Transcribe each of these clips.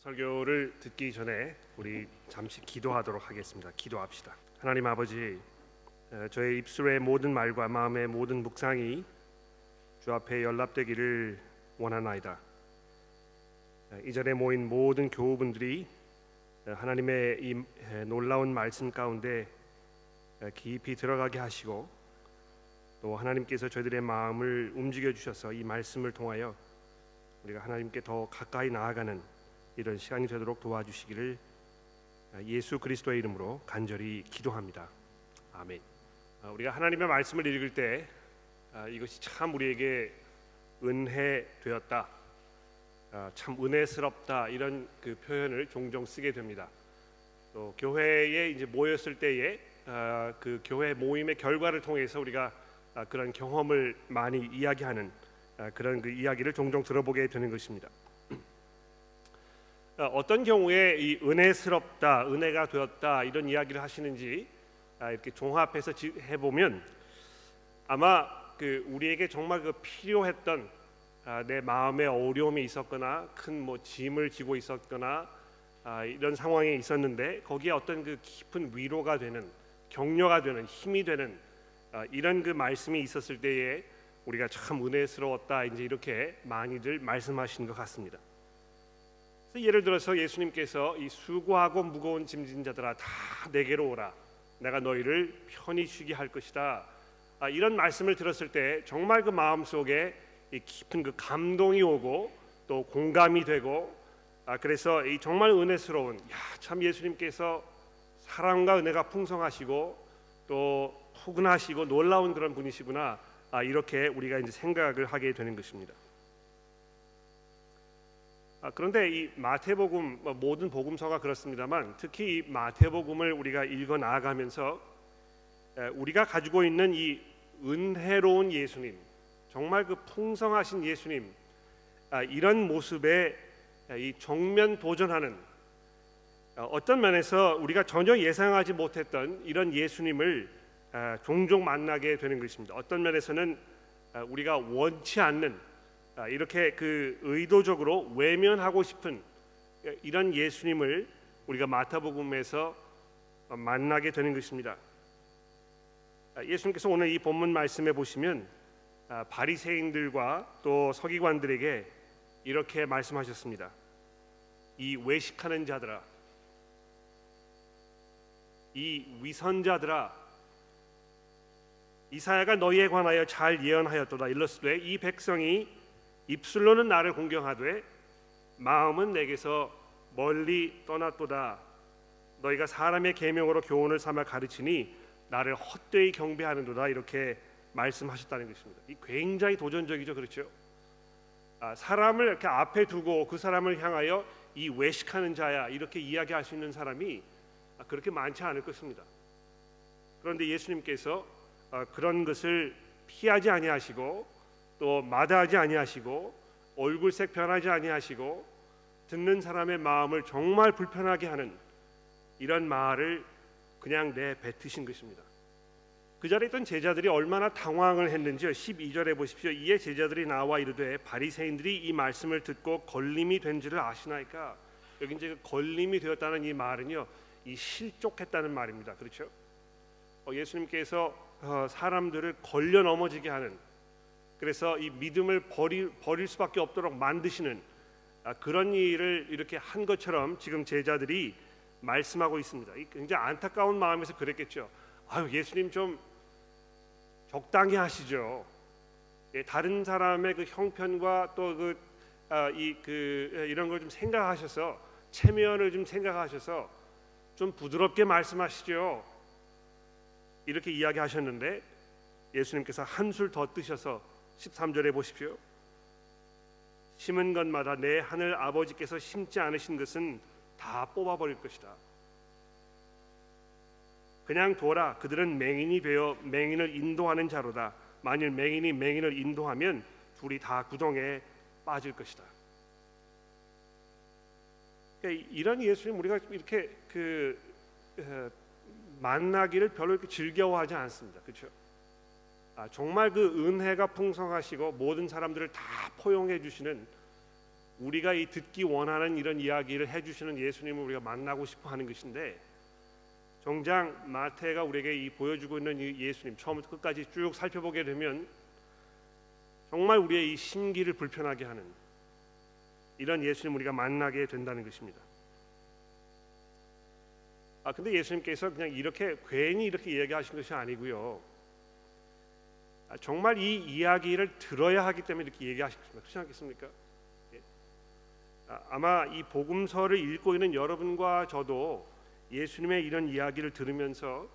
설교를 듣기 전에 우리 잠시 기도하도록 하겠습니다. 기도합시다. 하나님 아버지, 저의 입술의 모든 말과 마음의 모든 묵상이 주 앞에 연락되기를 원하나이다. 이 자리에 모인 모든 교우분들이 하나님의 이 놀라운 말씀 가운데 깊이 들어가게 하시고 또 하나님께서 저희들의 마음을 움직여 주셔서 이 말씀을 통하여 우리가 하나님께 더 가까이 나아가는 이런 시간이 되도록 도와주시기를 예수 그리스도의 이름으로 간절히 기도합니다. 아멘. 아, 우리가 하나님의 말씀을 읽을 때 아, 이것이 참 우리에게 은혜 되었다, 아, 참 은혜스럽다 이런 그 표현을 종종 쓰게 됩니다. 또 교회에 이제 모였을 때에 그 교회 모임의 결과를 통해서 우리가 그런 경험을 많이 이야기하는 그런 그 이야기를 종종 들어보게 되는 것입니다. 어, 어떤 경우에 이 은혜스럽다, 은혜가 되었다 이런 이야기를 하시는지 아, 이렇게 종합해서 해 보면 아마 그 우리에게 정말 그 필요했던 아, 내 마음에 어려움이 있었거나 큰 뭐 짐을 지고 있었거나 아, 이런 상황에 있었는데 거기에 어떤 그 깊은 위로가 되는 격려가 되는 힘이 되는 이런 그 말씀이 있었을 때에 우리가 참 은혜스러웠다 이제 이렇게 많이들 말씀하시는 것 같습니다. 예를 들어서 예수님께서 이 수고하고 무거운 짐진 자들아 다 내게로 오라. 내가 너희를 편히 쉬게 할 것이다. 아, 이런 말씀을 들었을 때 정말 그 마음 속에 이 깊은 그 감동이 오고 또 공감이 되고 아, 그래서 이 정말 은혜스러운 야 참 예수님께서 사랑과 은혜가 풍성하시고 또 푸근하시고 놀라운 그런 분이시구나. 아, 이렇게 우리가 이제 생각을 하게 되는 것입니다. 아, 그런데 이 마태복음 뭐 모든 복음서가 그렇습니다만 특히 이 마태복음을 우리가 읽어 나아가면서 우리가 가지고 있는 이 은혜로운 예수님, 정말 그 풍성하신 예수님 아, 이런 모습에 이 정면 도전하는 어, 어떤 면에서 우리가 전혀 예상하지 못했던 이런 예수님을 아, 종종 만나게 되는 것입니다. 어떤 면에서는 우리가 원치 않는 아, 이렇게 그 의도적으로 외면하고 싶은 이런 예수님을 우리가 마태복음에서 만나게 되는 것입니다. 아, 예수님께서 오늘 이 본문 말씀에 보시면 아, 바리새인들과 또 서기관들에게 이렇게 말씀하셨습니다. 이 외식하는 자들아, 이 위선자들아, 이사야가 너희에 관하여 잘 예언하였도다. 일러스되 이 백성이 입술로는 나를 공경하되 마음은 내게서 멀리 떠났도다. 너희가 사람의 계명으로 교훈을 삼아 가르치니 나를 헛되이 경배하는도다 이렇게 말씀하셨다는 것입니다. 이 굉장히 도전적이죠, 그렇죠? 아, 사람을 이렇게 앞에 두고 그 사람을 향하여 이 외식하는 자야 이렇게 이야기할 수 있는 사람이 아, 그렇게 많지 않을 것입니다. 그런데 예수님께서 아, 그런 것을 피하지 아니하시고 또 마다하지 아니하시고 얼굴색 변하지 아니하시고 듣는 사람의 마음을 정말 불편하게 하는 이런 말을 그냥 내뱉으신 것입니다. 그 자리에 있던 제자들이 얼마나 당황을 했는지요. 12절에 보십시오. 이에 제자들이 나와 이르되 바리새인들이 이 말씀을 듣고 걸림이 된 줄을 아시나이까? 여기 이제 그 걸림이 되었다는 이 말은요. 이 실족했다는 말입니다. 그렇죠? 어, 예수님께서 어, 사람들을 걸려 넘어지게 하는 그래서 이 믿음을 버리, 버릴 수밖에 없도록 만드시는 아, 그런 일을 이렇게 한 것처럼 지금 제자들이 말씀하고 있습니다. 굉장히 안타까운 마음에서 그랬겠죠. 아유 예수님 좀 적당히 하시죠. 예, 다른 사람의 그 형편과 또그 아, 이그 이런 걸 좀 생각하셔서 체면을 좀 생각하셔서 좀 부드럽게 말씀하시죠. 이렇게 이야기하셨는데 예수님께서 한술 더 뜨셔서 13절에 보십시오. 심은 것마다 내 하늘 아버지께서 심지 않으신 것은 다 뽑아 버릴 것이다. 그냥 둬라. 그들은 맹인이 되어 맹인을 인도하는 자로다. 만일 맹인이 맹인을 인도하면 둘이 다 구덩에 빠질 것이다. 그러니까 이런 예수님 우리가 이렇게 그 어, 만나기를 별로 이렇게 즐겨워하지 않습니다. 그렇죠? 정말 그 은혜가 풍성하시고 모든 사람들을 다 포용해 주시는 우리가 이 듣기 원하는 이런 이야기를 해주시는 예수님을 우리가 만나고 싶어 하는 것인데 정작 마태가 우리에게 이 보여주고 있는 이 예수님 처음부터 끝까지 쭉 살펴보게 되면 정말 우리의 이 심기를 불편하게 하는 이런 예수님 우리가 만나게 된다는 것입니다. 아 근데 예수님께서 그냥 이렇게 괜히 이렇게 이야기하신 것이 아니고요. 아, 정말 이 이야기를 들어야 하기 때문에 이렇게 얘기하신 것입니다. 그렇지 않겠습니까? 예. 아, 아마 이 복음서를 읽고 있는 여러분과 저도 예수님의 이런 이야기를 들으면서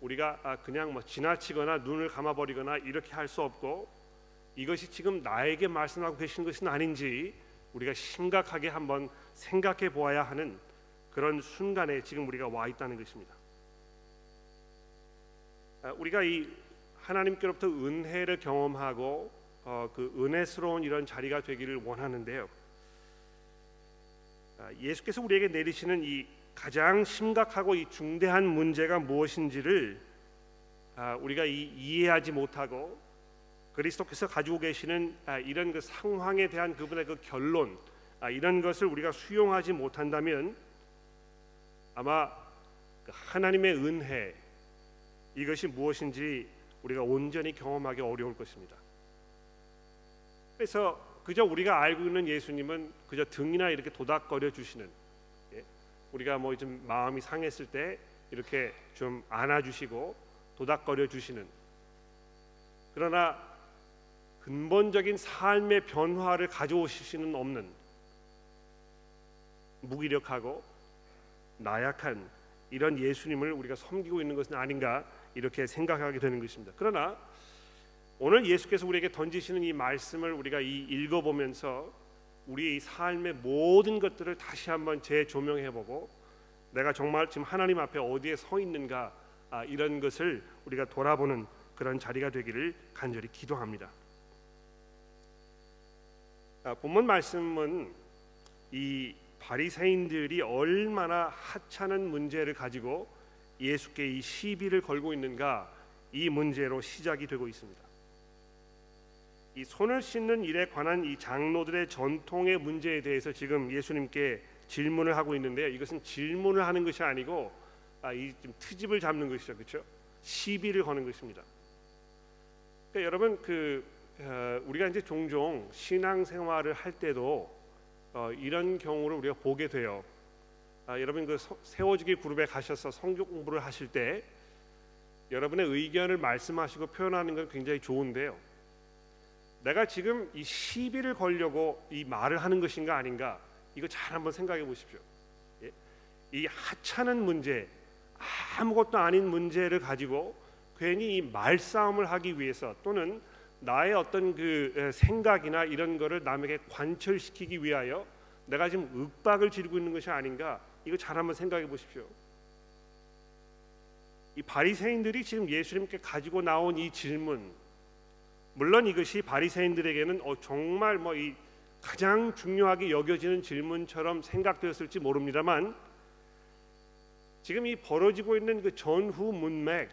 우리가 아, 그냥 뭐 지나치거나 눈을 감아버리거나 이렇게 할 수 없고 이것이 지금 나에게 말씀하고 계신 것은 아닌지 우리가 심각하게 한번 생각해 보아야 하는 그런 순간에 지금 우리가 와 있다는 것입니다. 아, 우리가 이 하나님께로부터 은혜를 경험하고 어, 그 은혜스러운 이런 자리가 되기를 원하는데요. 아, 예수께서 우리에게 내리시는 이 가장 심각하고 이 중대한 문제가 무엇인지를 아, 우리가 이, 이해하지 못하고 그리스도께서 가지고 계시는 아, 이런 그 상황에 대한 그분의 그 결론 아, 이런 것을 우리가 수용하지 못한다면 아마 그 하나님의 은혜 이것이 무엇인지 우리가 온전히 경험하기 어려울 것입니다. 그래서 그저 우리가 알고 있는 예수님은 그저 등이나 이렇게 도닥거려 주시는 예? 우리가 뭐 좀 마음이 상했을 때 이렇게 좀 안아주시고 도닥거려 주시는 그러나 근본적인 삶의 변화를 가져오실 수는 없는 무기력하고 나약한 이런 예수님을 우리가 섬기고 있는 것은 아닌가 이렇게 생각하게 되는 것입니다. 그러나 오늘 예수께서 우리에게 던지시는 이 말씀을 우리가 이 읽어보면서 우리의 삶의 모든 것들을 다시 한번 재조명해보고 내가 정말 지금 하나님 앞에 어디에 서 있는가 아, 이런 것을 우리가 돌아보는 그런 자리가 되기를 간절히 기도합니다. 아, 본문 말씀은 이 바리새인들이 얼마나 하찮은 문제를 가지고 예수께 이 시비를 걸고 있는가 이 문제로 시작이 되고 있습니다. 이 손을 씻는 일에 관한 이 장로들의 전통의 문제에 대해서 지금 예수님께 질문을 하고 있는데요. 이것은 질문을 하는 것이 아니고 아, 이좀 트집을 잡는 것이죠, 그렇죠? 시비를 거는 것입니다. 그러니까 여러분 그 어, 우리가 이제 종종 신앙 생활을 할 때도 어, 이런 경우를 우리가 보게 돼요. 아, 여러분 그 세워주기 그룹에 가셔서 성경 공부를 하실 때 여러분의 의견을 말씀하시고 표현하는 건 굉장히 좋은데요. 내가 지금 이 시비를 걸려고 이 말을 하는 것인가 아닌가 이거 잘 한번 생각해 보십시오. 예? 이 하찮은 문제 아무것도 아닌 문제를 가지고 괜히 이 말싸움을 하기 위해서 또는 나의 어떤 그 생각이나 이런 거를 남에게 관철시키기 위하여 내가 지금 윽박을 지르고 있는 것이 아닌가 이거 잘 한번 생각해 보십시오. 이 바리새인들이 지금 예수님께 가지고 나온 이 질문 물론 이것이 바리새인들에게는 어, 정말 뭐 이 가장 중요하게 여겨지는 질문처럼 생각되었을지 모릅니다만 지금 이 벌어지고 있는 그 전후 문맥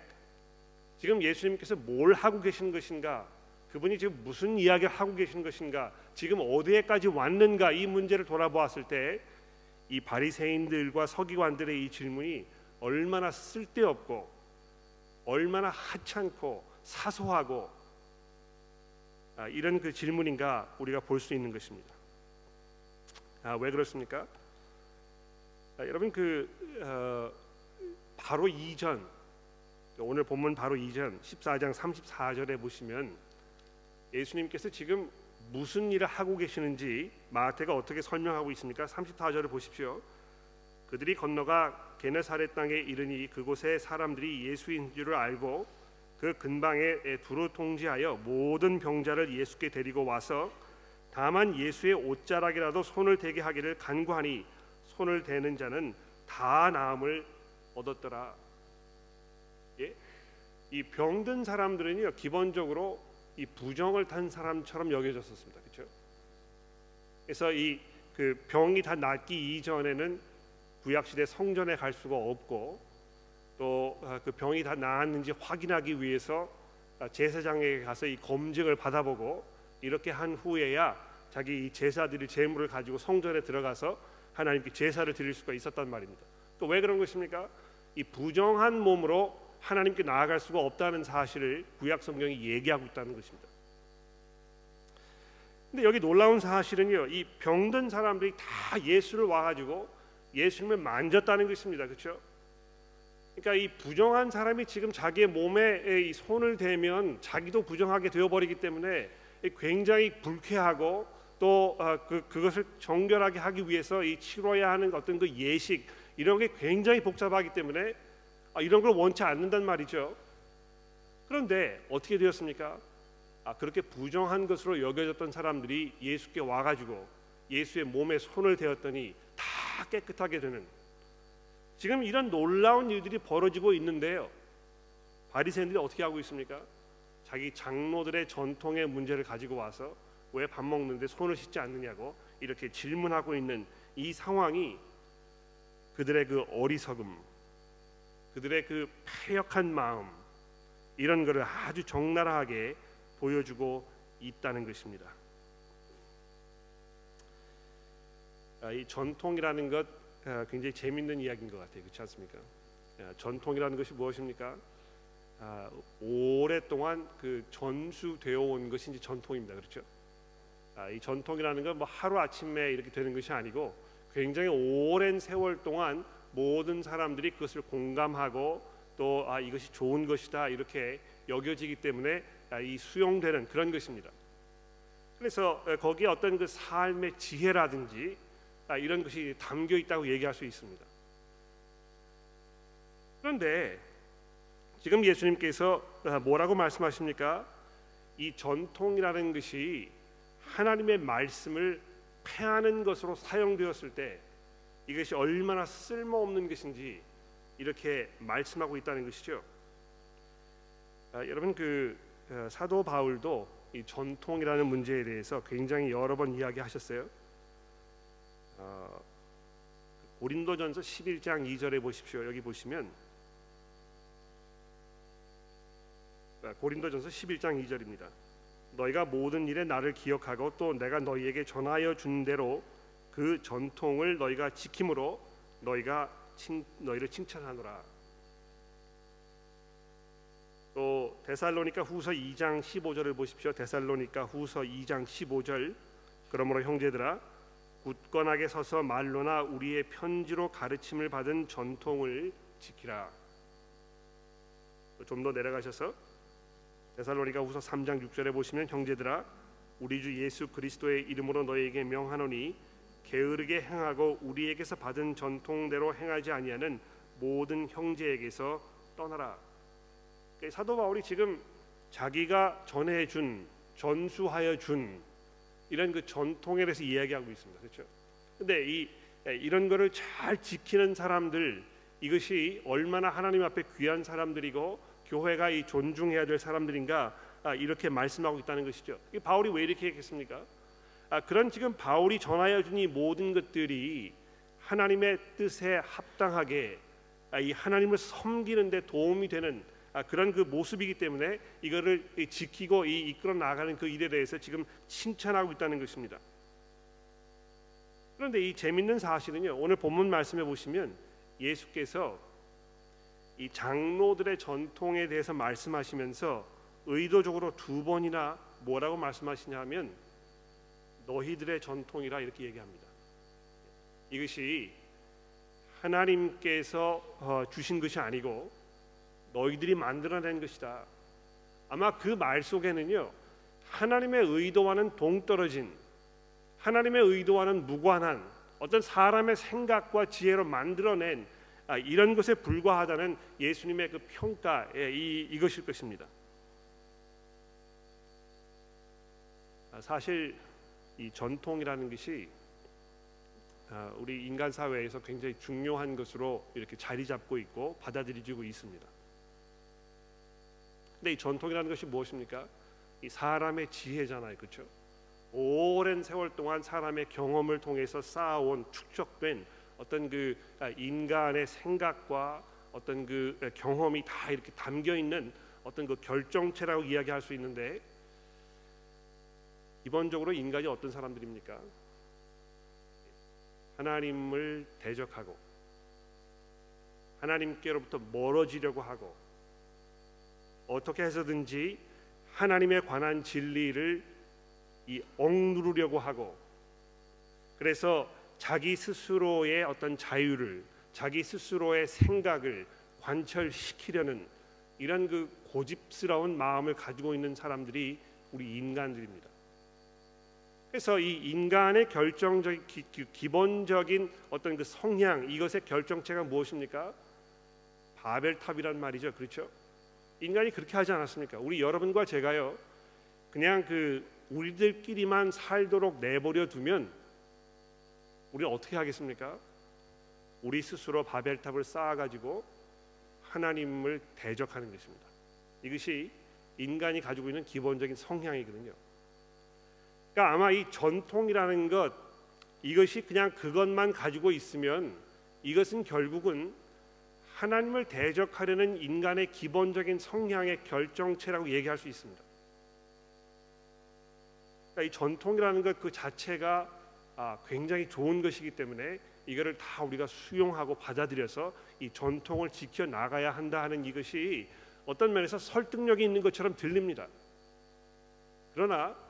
지금 예수님께서 뭘 하고 계신 것인가 그분이 지금 무슨 이야기를 하고 계신 것인가 지금 어디에까지 왔는가 이 문제를 돌아보았을 때 이 바리새인들과 서기관들의 이 질문이 얼마나 쓸데없고 얼마나 하찮고 사소하고 아, 이런 그 질문인가 우리가 볼 수 있는 것입니다. 아, 왜 그렇습니까? 아, 여러분 그 어, 바로 이전 오늘 본문 바로 이전 14장 34절에 보시면 예수님께서 지금 무슨 일을 하고 계시는지 마태가 어떻게 설명하고 있습니까? 34절을 보십시오. 그들이 건너가 게네사렛 땅에 이르니 그곳에 사람들이 예수인 줄을 알고 그 근방에 두루 통지하여 모든 병자를 예수께 데리고 와서 다만 예수의 옷자락이라도 손을 대게 하기를 간구하니 손을 대는 자는 다 나음을 얻었더라. 예? 이 병든 사람들은요 기본적으로 이 부정을 탄 사람처럼 여겨졌었습니다. 그렇죠? 그래서 이 그 병이 다 낫기 이전에는 구약 시대 성전에 갈 수가 없고 또그 아, 병이 다 나았는지 확인하기 위해서 제사장에게 가서 이 검증을 받아보고 이렇게 한 후에야 자기 이 제사드릴 제물을 가지고 성전에 들어가서 하나님께 제사를 드릴 수가 있었단 말입니다. 또 왜 그런 것입니까? 이 부정한 몸으로 하나님께 나아갈 수가 없다는 사실을 구약 성경이 얘기하고 있다는 것입니다. 근데 여기 놀라운 사실은요. 이 병든 사람들이 다 예수를 와 가지고 예수님을 만졌다는 것입니다. 그렇죠? 그러니까 이 부정한 사람이 지금 자기의 몸에 손을 대면 자기도 부정하게 되어 버리기 때문에 굉장히 불쾌하고 또 어, 그, 그것을 정결하게 하기 위해서 이 치러야 하는 어떤 그 예식 이런 게 굉장히 복잡하기 때문에 아, 이런 걸 원치 않는단 말이죠. 그런데 어떻게 되었습니까? 아, 그렇게 부정한 것으로 여겨졌던 사람들이 예수께 와가지고 예수의 몸에 손을 대었더니 다 깨끗하게 되는 지금 이런 놀라운 일들이 벌어지고 있는데요. 바리새인들이 어떻게 하고 있습니까? 자기 장로들의 전통의 문제를 가지고 와서 왜 밥 먹는데 손을 씻지 않느냐고 이렇게 질문하고 있는 이 상황이 그들의 그 어리석음, 그들의 그 패역한 마음 이런 것을 아주 적나라하게 보여주고 있다는 것입니다. 아, 이 전통이라는 것 아, 굉장히 재밌는 이야기인 것 같아요. 그렇지 않습니까? 아, 전통이라는 것이 무엇입니까? 오랫동안 그 전수되어 온 이제 전통입니다. 그렇죠? 이 전통이라는 건 뭐 하루 아침에 이렇게 되는 것이 아니고 굉장히 오랜 세월 동안 모든 사람들이 그것을 공감하고 또 아, 이것이 좋은 것이다 이렇게 여겨지기 때문에 아, 이 수용되는 그런 것입니다. 그래서 거기에 어떤 그 삶의 지혜라든지 아, 이런 것이 담겨 있다고 얘기할 수 있습니다. 그런데 지금 예수님께서 아, 뭐라고 말씀하십니까? 이 전통이라는 것이 하나님의 말씀을 패하는 것으로 사용되었을 때 이것이 얼마나 쓸모없는 것인지 이렇게 말씀하고 있다는 것이죠. 아, 여러분 그 어, 사도 바울도 이 전통이라는 문제에 대해서 굉장히 여러 번 이야기하셨어요. 어, 고린도전서 11장 2절에 보십시오. 여기 보시면 아, 고린도전서 11장 2절입니다. 너희가 모든 일에 나를 기억하고 또 내가 너희에게 전하여 준 대로 그 전통을 너희가 지킴으로 너희가 칭, 너희를 칭찬하노라. 또 데살로니가 후서 2장 15절을 보십시오. 데살로니가 후서 2장 15절. 그러므로 형제들아 굳건하게 서서 말로나 우리의 편지로 가르침을 받은 전통을 지키라. 좀 더 내려가셔서 데살로니가 후서 3장 6절에 보시면 형제들아 우리 주 예수 그리스도의 이름으로 너희에게 명하노니 게으르게 행하고 우리에게서 받은 전통대로 행하지 아니하는 모든 형제에게서 떠나라. 그러니까 사도 바울이 지금 자기가 전해 준 전수하여 준 이런 그 전통에 대해서 이야기하고 있습니다. 그렇죠? 근데 이 이런 거를 잘 지키는 사람들 이것이 얼마나 하나님 앞에 귀한 사람들이고 교회가 이 존중해야 될 사람들인가 아, 이렇게 말씀하고 있다는 것이죠. 이 바울이 왜 이렇게 했겠습니까? 아, 그런 지금 바울이 전하여 준 이 모든 것들이 하나님의 뜻에 합당하게 아, 이 하나님을 섬기는 데 도움이 되는 아, 그런 그 모습이기 때문에 이거를 지키고 이 이끌어 나가는 그 일에 대해서 지금 칭찬하고 있다는 것입니다. 그런데 이 재밌는 사실은요. 오늘 본문 말씀해 보시면 예수께서 이 장로들의 전통에 대해서 말씀하시면서 의도적으로 두 번이나 뭐라고 말씀하시냐면 너희들의 전통이라 이렇게 얘기합니다. 이것이 하나님께서 어, 주신 것이 아니고 너희들이 만들어낸 것이다. 아마 그 말 속에는요 하나님의 의도와는 동떨어진 하나님의 의도와는 무관한 어떤 사람의 생각과 지혜로 만들어낸 아, 이런 것에 불과하다는 예수님의 그 평가에 이, 이것일 것입니다. 아, 사실 이 전통이라는 것이 아, 우리 인간 사회에서 굉장히 중요한 것으로 이렇게 자리 잡고 있고 받아들여지고 있습니다. 근데 이 전통이라는 것이 무엇입니까? 이 사람의 지혜잖아요, 그렇죠? 오랜 세월 동안 사람의 경험을 통해서 쌓아온 축적된 어떤 그 아, 인간의 생각과 어떤 그 경험이 다 이렇게 담겨 있는 어떤 그 결정체라고 이야기할 수 있는데 기본적으로 인간이 어떤 사람들입니까? 하나님을 대적하고 하나님께로부터 멀어지려고 하고 어떻게 해서든지 하나님에 관한 진리를 이 억누르려고 하고 그래서 자기 스스로의 어떤 자유를 자기 스스로의 생각을 관철시키려는 이런 그 고집스러운 마음을 가지고 있는 사람들이 우리 인간들입니다. 그래서 이 인간의 결정적인 기, 본적인 어떤 그 성향 이것의 결정체가 무엇입니까? 바벨탑이란 말이죠. 그렇죠? 인간이 그렇게 하지 않았습니까? 우리 여러분과 제가요. 그냥 그 우리들끼리만 살도록 내버려 두면 우리는 어떻게 하겠습니까? 우리 스스로 바벨탑을 쌓아 가지고 하나님을 대적하는 것입니다. 이것이 인간이 가지고 있는 기본적인 성향이거든요. 그러니까 아마 이 전통이라는 것 이것이 그냥 그것만 가지고 있으면 이것은 결국은 하나님을 대적하려는 인간의 기본적인 성향의 결정체라고 얘기할 수 있습니다. 그러니까 이 전통이라는 것 그 자체가 아, 굉장히 좋은 것이기 때문에 이거를 다 우리가 수용하고 받아들여서 이 전통을 지켜 나가야 한다 하는 이것이 어떤 면에서 설득력이 있는 것처럼 들립니다. 그러나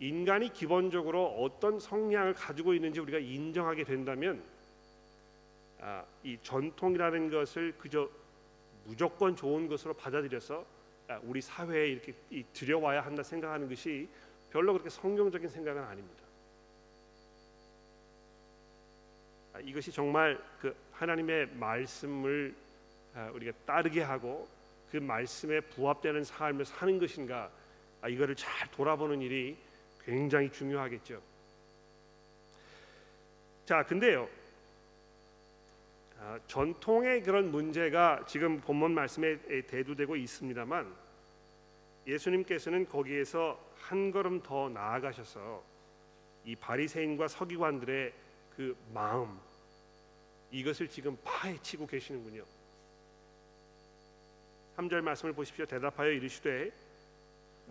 인간이 기본적으로 어떤 성향을 가지고 있는지 우리가 인정하게 된다면 아, 이 전통이라는 것을 그저 무조건 좋은 것으로 받아들여서 아, 우리 사회에 이렇게 들여와야 한다 생각하는 것이 별로 그렇게 성경적인 생각은 아닙니다. 아, 이것이 정말 그 하나님의 말씀을 아, 우리가 따르게 하고 그 말씀에 부합되는 삶을 사는 것인가 아, 이거를 잘 돌아보는 일이 굉장히 중요하겠죠. 자, 근데요. 전통의 그런 문제가 지금 본문 말씀에 대두되고 있습니다만 예수님께서는 거기에서 한 걸음 더 나아가셔서 이 바리새인과 서기관들의 그 마음 이것을 지금 파헤치고 계시는군요. 3절 말씀을 보십시오. 대답하여 이르시되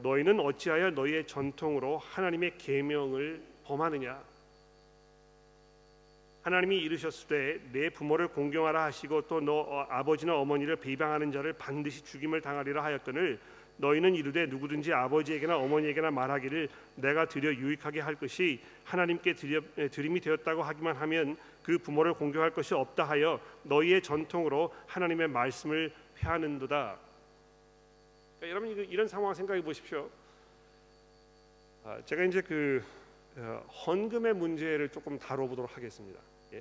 너희는 어찌하여 너희의 전통으로 하나님의 계명을 범하느냐 하나님이 이르셨을 때 내 부모를 공경하라 하시고 또너 어, 아버지나 어머니를 비방하는 자를 반드시 죽임을 당하리라 하였거늘 너희는 이르되 누구든지 아버지에게나 어머니에게나 말하기를 내가 드려 유익하게 할 것이 하나님께 드려, 드림이 되었다고 하기만 하면 그 부모를 공경할 것이 없다 하여 너희의 전통으로 하나님의 말씀을 폐하는도다. 그러니까 여러분 이런 상황 생각해 보십시오. 아, 제가 이제 그 어, 헌금의 문제를 조금 다뤄보도록 하겠습니다. 예?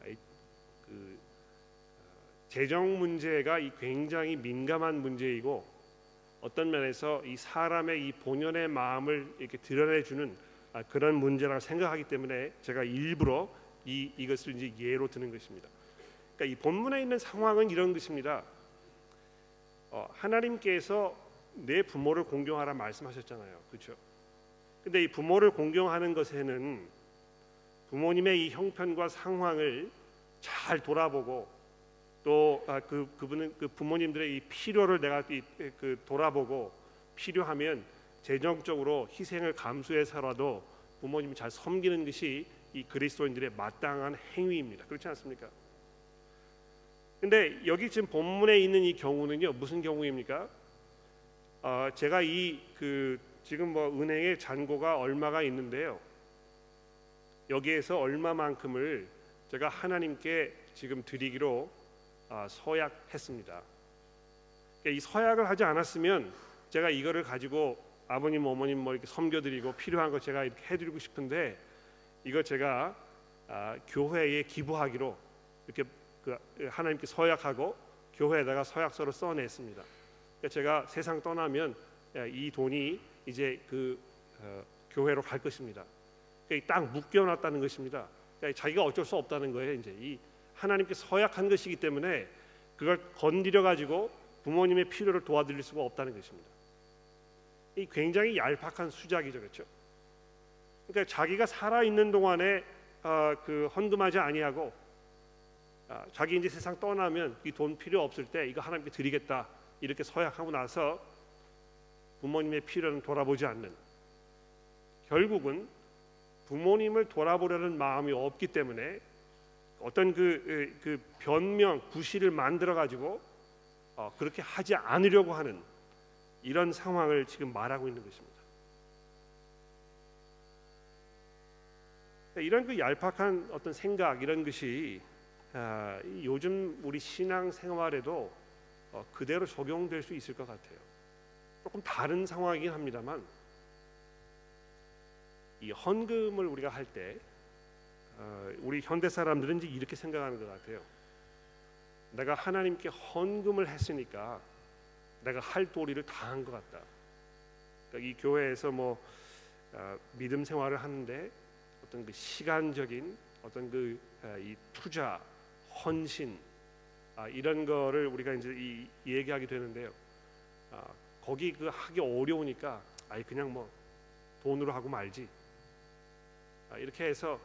아, 그 어, 재정 문제가 굉장히 민감한 문제이고 어떤 면에서 이 사람의 이 본연의 마음을 이렇게 드러내주는 아, 그런 문제라고 생각하기 때문에 제가 일부러 이 이것을 이제 예로 드는 것입니다. 그러니까 이 본문에 있는 상황은 이런 것입니다. 어, 하나님께서 내 부모를 공경하라 말씀하셨잖아요, 그렇죠? 근데 이 부모를 공경하는 것에는 부모님의 이 형편과 상황을 잘 돌아보고 또그 아, 그분은 그 부모님들의 이 필요를 내가 이, 그 돌아보고 필요하면 재정적으로 희생을 감수해서라도 부모님을 잘 섬기는 것이 이 그리스도인들의 마땅한 행위입니다. 그렇지 않습니까? 근데 여기 지금 본문에 있는 이 경우는요 무슨 경우입니까? 어, 제가 이 그 지금 뭐 은행에 잔고가 얼마가 있는데요. 여기에서 얼마만큼을 제가 하나님께 지금 드리기로 아, 서약했습니다. 그러니까 이 서약을 하지 않았으면 제가 이거를 가지고 아버님 어머님 뭐 이렇게 섬겨드리고 필요한 거 제가 이렇게 해드리고 싶은데 이거 제가 아, 교회에 기부하기로 이렇게 그 하나님께 서약하고 교회에다가 서약서를 써냈습니다. 그러니까 제가 세상 떠나면 이 돈이 이제 그 어, 교회로 갈 것입니다. 그러니까 딱 묶여놨다는 것입니다. 그러니까 자기가 어쩔 수 없다는 거예요. 이제 이 하나님께 서약한 것이기 때문에 그걸 건드려 가지고 부모님의 필요를 도와드릴 수가 없다는 것입니다. 이 굉장히 얄팍한 수작이죠, 그렇죠? 그러니까 자기가 살아 있는 동안에 어, 그 헌금하지 아니하고 어, 자기 이제 세상 떠나면 이 돈 필요 없을 때 이거 하나님께 드리겠다 이렇게 서약하고 나서 부모님의 필요는 돌아보지 않는 결국은 부모님을 돌아보려는 마음이 없기 때문에 어떤 그, 그 변명, 구실을 만들어 가지고 어, 그렇게 하지 않으려고 하는 이런 상황을 지금 말하고 있는 것입니다. 이런 그 얄팍한 어떤 생각 이런 것이 아, 요즘 우리 신앙 생활에도 어, 그대로 적용될 수 있을 것 같아요. 조금 다른 상황이긴 합니다만 이 헌금을 우리가 할때 어, 우리 현대 사람들은 이제 이렇게 생각하는 것 같아요. 내가 하나님께 헌금을 했으니까 내가 할 도리를 다 한 것 같다. 그러니까 이 교회에서 뭐 어, 믿음 생활을 하는데 어떤 그 시간적인 어떤 그이 어, 투자, 헌신 아, 이런 거를 우리가 이제 이, 얘기하게 되는데요. 아, 거기 그 하기 어려우니까 아예 그냥 뭐 돈으로 하고 말지. 아, 이렇게 해서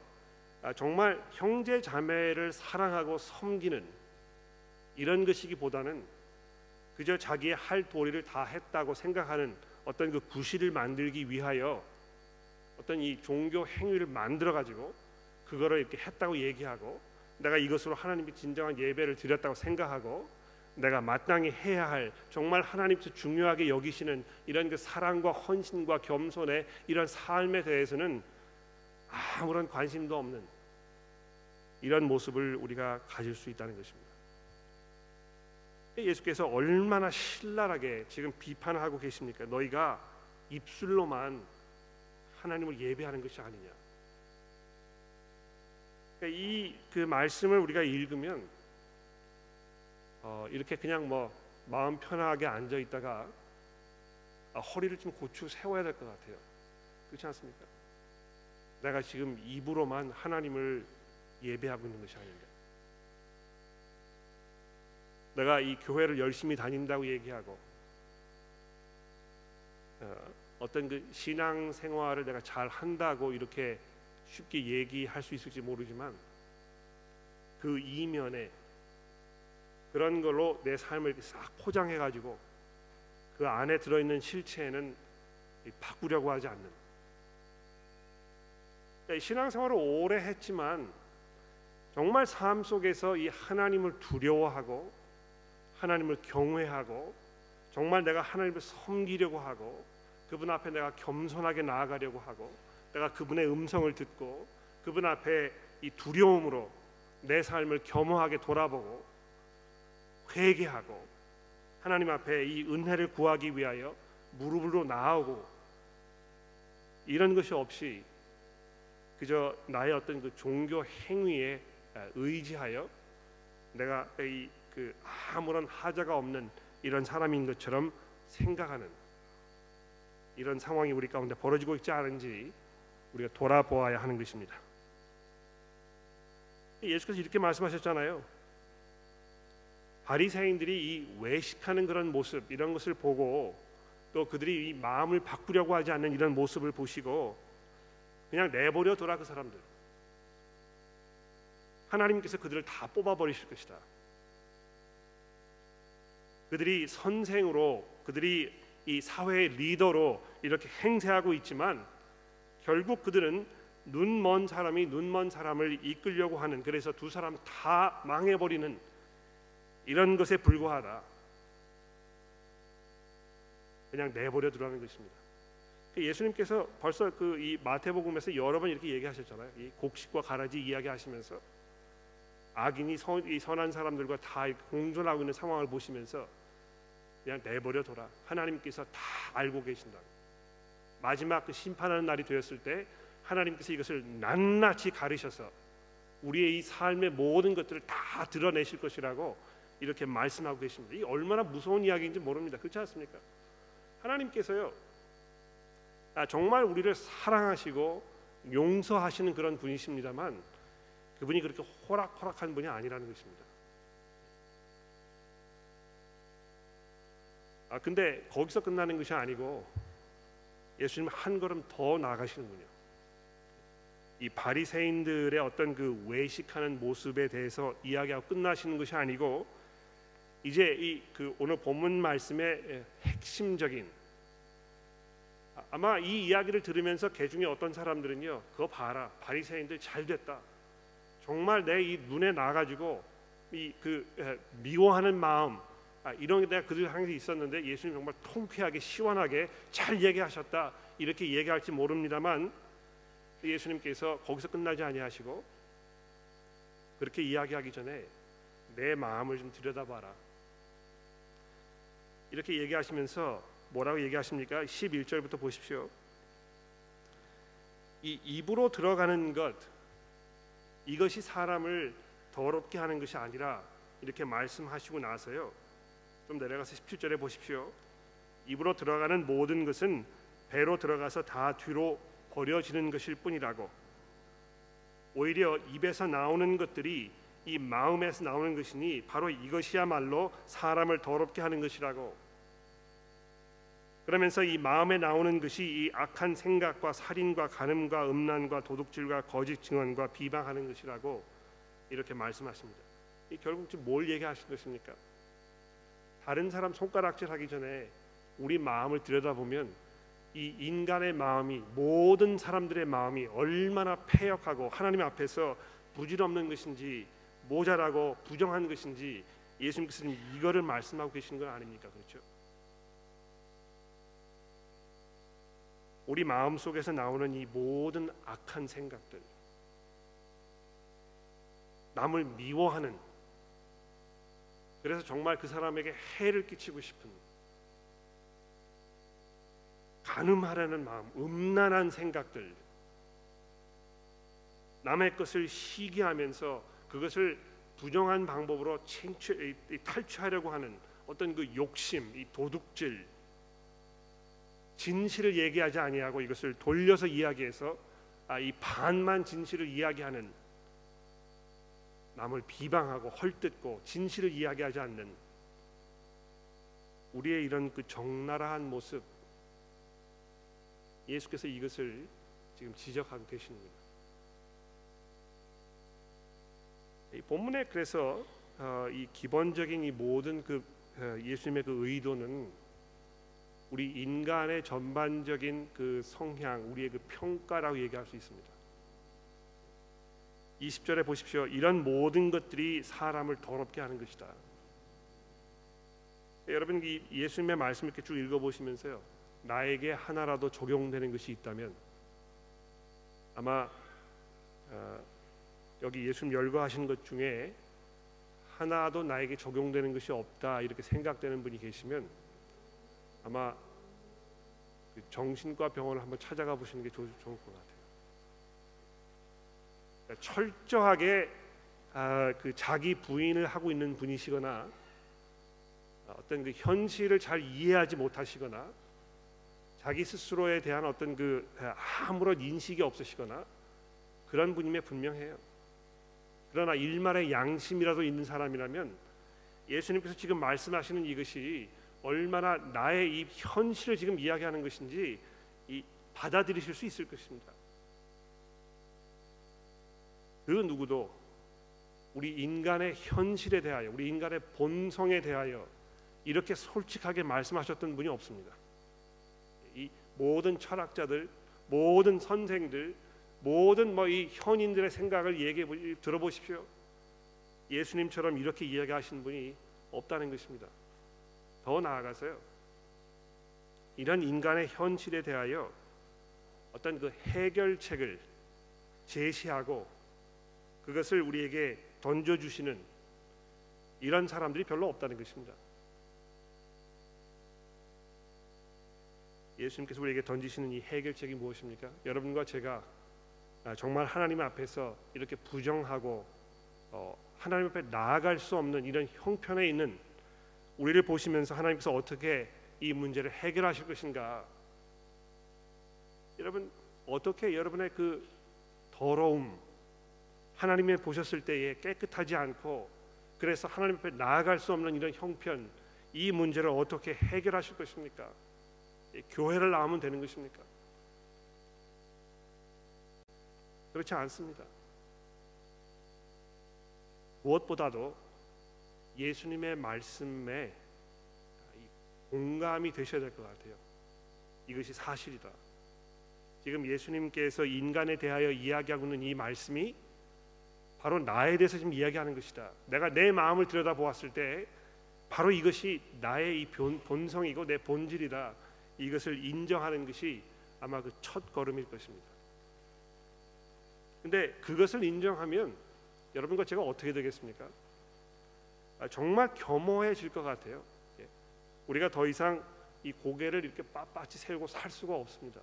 아, 정말 형제 자매를 사랑하고 섬기는 이런 것이기보다는 그저 자기의 할 도리를 다 했다고 생각하는 어떤 그 구실을 만들기 위하여 어떤 이 종교 행위를 만들어 가지고 그거를 이렇게 했다고 얘기하고 내가 이것으로 하나님께 진정한 예배를 드렸다고 생각하고 내가 마땅히 해야 할 정말 하나님께서 중요하게 여기시는 이런 그 사랑과 헌신과 겸손의 이런 삶에 대해서는 아무런 관심도 없는 이런 모습을 우리가 가질 수 있다는 것입니다. 예수께서 얼마나 신랄하게 지금 비판하고 계십니까? 너희가 입술로만 하나님을 예배하는 것이 아니냐. 그러니까 이그 말씀을 우리가 읽으면 어, 이렇게 그냥 뭐 마음 편하게 앉아 있다가 아, 허리를 좀 고추 세워야 될 것 같아요. 그렇지 않습니까? 내가 지금 입으로만 하나님을 예배하고 있는 것이 아닌가. 내가 이 교회를 열심히 다닌다고 얘기하고 어, 떤그 신앙 생활을 내가 잘 한다고 이렇게 쉽게 얘기할 수 있을지 모르지만 그 이면에 그런 걸로 내 삶을 싹 포장해 가지고 그 안에 들어 있는 실체는 바꾸려고 하지 않는. 그러니까 신앙생활을 오래 했지만 정말 삶 속에서 이 하나님을 두려워하고 하나님을 경외하고 정말 내가 하나님을 섬기려고 하고 그분 앞에 내가 겸손하게 나아가려고 하고 내가 그분의 음성을 듣고 그분 앞에 이 두려움으로 내 삶을 겸허하게 돌아보고 회개하고 하나님 앞에 이 은혜를 구하기 위하여 무릎으로 나아오고 이런 것이 없이 그저 나의 어떤 그 종교 행위에 의지하여 내가 이 그 아무런 하자가 없는 이런 사람인 것처럼 생각하는 이런 상황이 우리 가운데 벌어지고 있지 않은지 우리가 돌아보아야 하는 것입니다. 예수께서 이렇게 말씀하셨잖아요. 바리새인들이 이 외식하는 그런 모습 이런 것을 보고 또 그들이 이 마음을 바꾸려고 하지 않는 이런 모습을 보시고 그냥 내버려 둬라 그 사람들. 하나님께서 그들을 다 뽑아 버리실 것이다. 그들이 선생으로 그들이 이 사회의 리더로 이렇게 행세하고 있지만 결국 그들은 눈 먼 사람이 눈 먼 사람을 이끌려고 하는 그래서 두 사람 다 망해버리는 이런 것에 불과하다. 그냥 내버려 두라는 것입니다. 그 예수님께서 벌써 그 이 마태복음에서 여러 번 이렇게 얘기하셨잖아요. 이 곡식과 가라지 이야기하시면서 악인이 선, 이 선한 사람들과 다 공존하고 있는 상황을 보시면서 그냥 내버려 둬라. 하나님께서 다 알고 계신다. 마지막 그 심판하는 날이 되었을 때 하나님께서 이것을 낱낱이 가르셔서 우리의 이 삶의 모든 것들을 다 드러내실 것이라고 이렇게 말씀하고 계십니다. 이 얼마나 무서운 이야기인지 모릅니다. 그렇지 않습니까? 하나님께서요 아, 정말 우리를 사랑하시고 용서하시는 그런 분이십니다만 그분이 그렇게 호락호락한 분이 아니라는 것입니다. 아 근데 거기서 끝나는 것이 아니고 예수님 한 걸음 더 나아가시는군요. 이 바리새인들의 어떤 그 외식하는 모습에 대해서 이야기하고 끝나시는 것이 아니고 이제 이 그 오늘 본문 말씀의 핵심적인 아마 이 이야기를 들으면서 개 중에 어떤 사람들은요, 그거 봐라, 바리새인들 잘 됐다. 정말 내 이 눈에 나가지고 이 그 미워하는 마음 아, 이런 게 내가 그들 향해 있었는데 예수님 정말 통쾌하게 시원하게 잘 얘기하셨다 이렇게 얘기할지 모릅니다만 예수님께서 거기서 끝나지 아니하시고 그렇게 이야기하기 전에 내 마음을 좀 들여다봐라 이렇게 얘기하시면서 뭐라고 얘기하십니까? 11절부터 보십시오. 이 입으로 들어가는 것 이것이 사람을 더럽게 하는 것이 아니라 이렇게 말씀하시고 나서요. 좀 내려가서 17절에 보십시오. 입으로 들어가는 모든 것은 배로 들어가서 다 뒤로 버려지는 것일 뿐이라고. 오히려 입에서 나오는 것들이 이 마음에서 나오는 것이니 바로 이것이야말로 사람을 더럽게 하는 것이라고. 그러면서 이 마음에 나오는 것이 이 악한 생각과 살인과 간음과 음란과 도둑질과 거짓 증언과 비방하는 것이라고 이렇게 말씀하십니다. 이 결국 지금 뭘 얘기하신 것입니까? 다른 사람 손가락질하기 전에 우리 마음을 들여다보면 이 인간의 마음이 모든 사람들의 마음이 얼마나 폐역하고 하나님 앞에서 부질없는 것인지 모자라고 부정한 것인지 예수님께서 이거를 말씀하고 계시는 건 아닙니까? 그렇죠? 우리 마음 속에서 나오는 이 모든 악한 생각들, 남을 미워하는 그래서 정말 그 사람에게 해를 끼치고 싶은 가늠하려는 마음, 음란한 생각들, 남의 것을 시기하면서 그것을 부정한 방법으로 챙취, 탈취하려고 하는 어떤 그 욕심, 이 도둑질, 진실을 얘기하지 아니하고 이것을 돌려서 이야기해서 아, 이 반만 진실을 이야기하는 남을 비방하고 헐뜯고 진실을 이야기하지 않는 우리의 이런 그 적나라한 모습 예수께서 이것을 지금 지적하고 계시는구나. 이 본문에 그래서 어, 이 기본적인 이 모든 그 어, 예수님의 그 의도는 우리 인간의 전반적인 그 성향, 우리의 그 평가라고 얘기할 수 있습니다. 20절에 보십시오. 이런 모든 것들이 사람을 더럽게 하는 것이다. 여러분 이 예수님의 말씀 이렇게 쭉 읽어 보시면서요. 나에게 하나라도 적용되는 것이 있다면 아마 어, 여기 예수님 열거하신 것 중에 하나도 나에게 적용되는 것이 없다 이렇게 생각되는 분이 계시면 아마 그 정신과 병원을 한번 찾아가 보시는 게 좋을 것 같아요. 철저하게 아, 그 자기 부인을 하고 있는 분이시거나 어떤 그 현실을 잘 이해하지 못하시거나 자기 스스로에 대한 어떤 그 아무런 인식이 없으시거나 그런 분임에 분명해요. 그러나 일말의 양심이라도 있는 사람이라면 예수님께서 지금 말씀하시는 이것이 얼마나 나의 이 현실을 지금 이야기하는 것인지 이 받아들이실 수 있을 것입니다. 그 누구도 우리 인간의 현실에 대하여 우리 인간의 본성에 대하여 이렇게 솔직하게 말씀하셨던 분이 없습니다. 이 모든 철학자들, 모든 선생들, 모든 뭐 이 현인들의 생각을 얘기해 들어보십시오. 예수님처럼 이렇게 이야기하신 분이 없다는 것입니다. 더 나아가서요. 이런 인간의 현실에 대하여 어떤 그 해결책을 제시하고 그것을 우리에게 던져 주시는 이런 사람들이 별로 없다는 것입니다. 예수님께서 우리에게 던지시는 이 해결책이 무엇입니까? 여러분과 제가 아, 정말 하나님 앞에서 이렇게 부정하고 어, 하나님 앞에 나아갈 수 없는 이런 형편에 있는 우리를 보시면서 하나님께서 어떻게 이 문제를 해결하실 것인가? 여러분 어떻게 여러분의 그 더러움, 하나님이 보셨을 때에 깨끗하지 않고 그래서 하나님 앞에 나아갈 수 없는 이런 형편 이 문제를 어떻게 해결하실 것입니까? 교회를 나오면 되는 것입니까? 그렇지 않습니다. 무엇보다도 예수님의 말씀에 공감이 되셔야 될 것 같아요. 이것이 사실이다. 지금 예수님께서 인간에 대하여 이야기하고 있는 이 말씀이 바로 나에 대해서 지금 이야기하는 것이다. 내가 내 마음을 들여다 보았을 때 바로 이것이 나의 이 본성이고 내 본질이다. 이것을 인정하는 것이 아마 그 첫 걸음일 것입니다. 근데 그것을 인정하면 여러분과 제가 어떻게 되겠습니까? 아, 정말 겸허해질 것 같아요. 예. 우리가 더 이상 이 고개를 이렇게 빳빳이 세우고 살 수가 없습니다.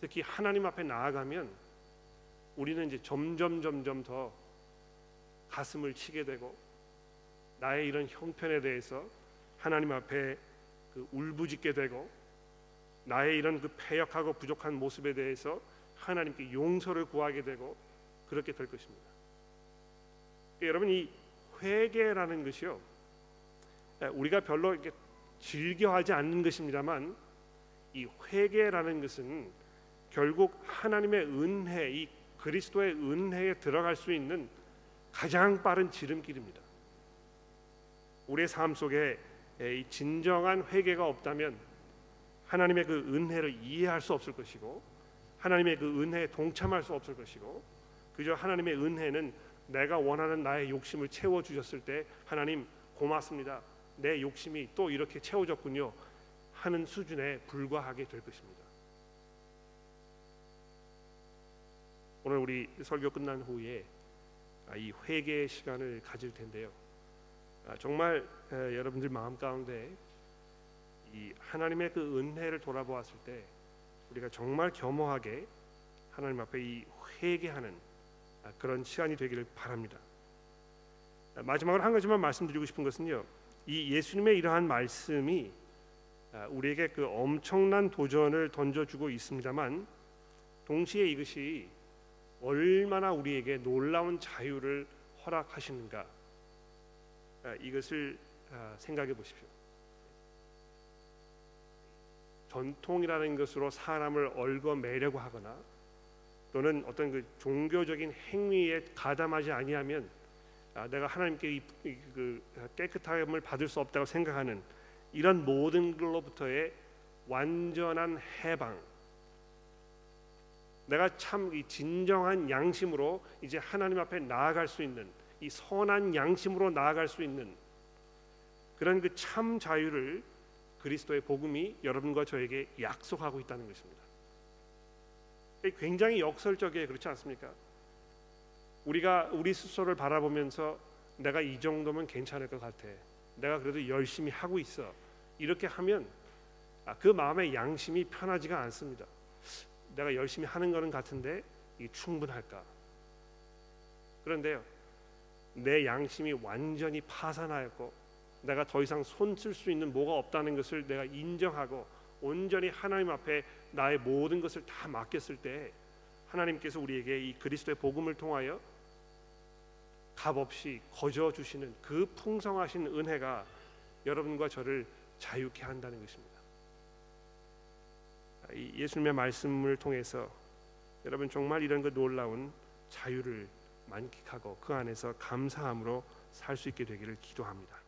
특히 하나님 앞에 나아가면 우리는 이제 점점 점점 더 가슴을 치게 되고 나의 이런 형편에 대해서 하나님 앞에 그 울부짖게 되고 나의 이런 그 패역하고 부족한 모습에 대해서 하나님께 용서를 구하게 되고 그렇게 될 것입니다. 그러니까 여러분 이 회개라는 것이요 우리가 별로 이렇게 즐겨하지 않는 것입니다만 이 회개라는 것은 결국 하나님의 은혜, 이 그리스도의 은혜에 들어갈 수 있는 가장 빠른 지름길입니다. 우리의 삶 속에 이 진정한 회개가 없다면 하나님의 그 은혜를 이해할 수 없을 것이고 하나님의 그 은혜에 동참할 수 없을 것이고 그저 하나님의 은혜는 내가 원하는 나의 욕심을 채워 주셨을 때 하나님 고맙습니다. 내 욕심이 또 이렇게 채워졌군요. 하는 수준에 불과하게 될 것입니다. 오늘 우리 설교 끝난 후에 아, 이 회개의 시간을 가질 텐데요. 아, 정말 여러분들 마음 가운데 이 하나님의 그 은혜를 돌아보았을 때 우리가 정말 겸허하게 하나님 앞에 이 회개하는 아, 그런 시간이 되기를 바랍니다. 마지막으로 한 가지만 말씀드리고 싶은 것은요. 이 예수님의 이러한 말씀이 우리에게 그 엄청난 도전을 던져주고 있습니다만 동시에 이것이 얼마나 우리에게 놀라운 자유를 허락하시는가 아, 이것을 아, 생각해 보십시오. 전통이라는 것으로 사람을 얽어매려고 하거나 또는 어떤 그 종교적인 행위에 가담하지 아니하면 아, 내가 하나님께 그 깨끗함을 받을 수 없다고 생각하는 이런 모든 걸로부터의 완전한 해방 내가 참 이 진정한 양심으로 이제 하나님 앞에 나아갈 수 있는 이 선한 양심으로 나아갈 수 있는 그런 그 참 자유를 그리스도의 복음이 여러분과 저에게 약속하고 있다는 것입니다. 굉장히 역설적이에요, 그렇지 않습니까? 우리가 우리 스스로를 바라보면서 내가 이 정도면 괜찮을 것 같아. 내가 그래도 열심히 하고 있어. 이렇게 하면 아, 그 마음의 양심이 편하지가 않습니다. 내가 열심히 하는 거는 같은데 이게 충분할까? 그런데요, 내 양심이 완전히 파산하였고 내가 더 이상 손쓸 수 있는 뭐가 없다는 것을 내가 인정하고 온전히 하나님 앞에 나의 모든 것을 다 맡겼을 때 하나님께서 우리에게 이 그리스도의 복음을 통하여 값없이 거저 주시는 그 풍성하신 은혜가 여러분과 저를 자유케 한다는 것입니다. 예수님의 말씀을 통해서 여러분 정말 이런 그 놀라운 자유를 만끽하고 그 안에서 감사함으로 살 수 있게 되기를 기도합니다.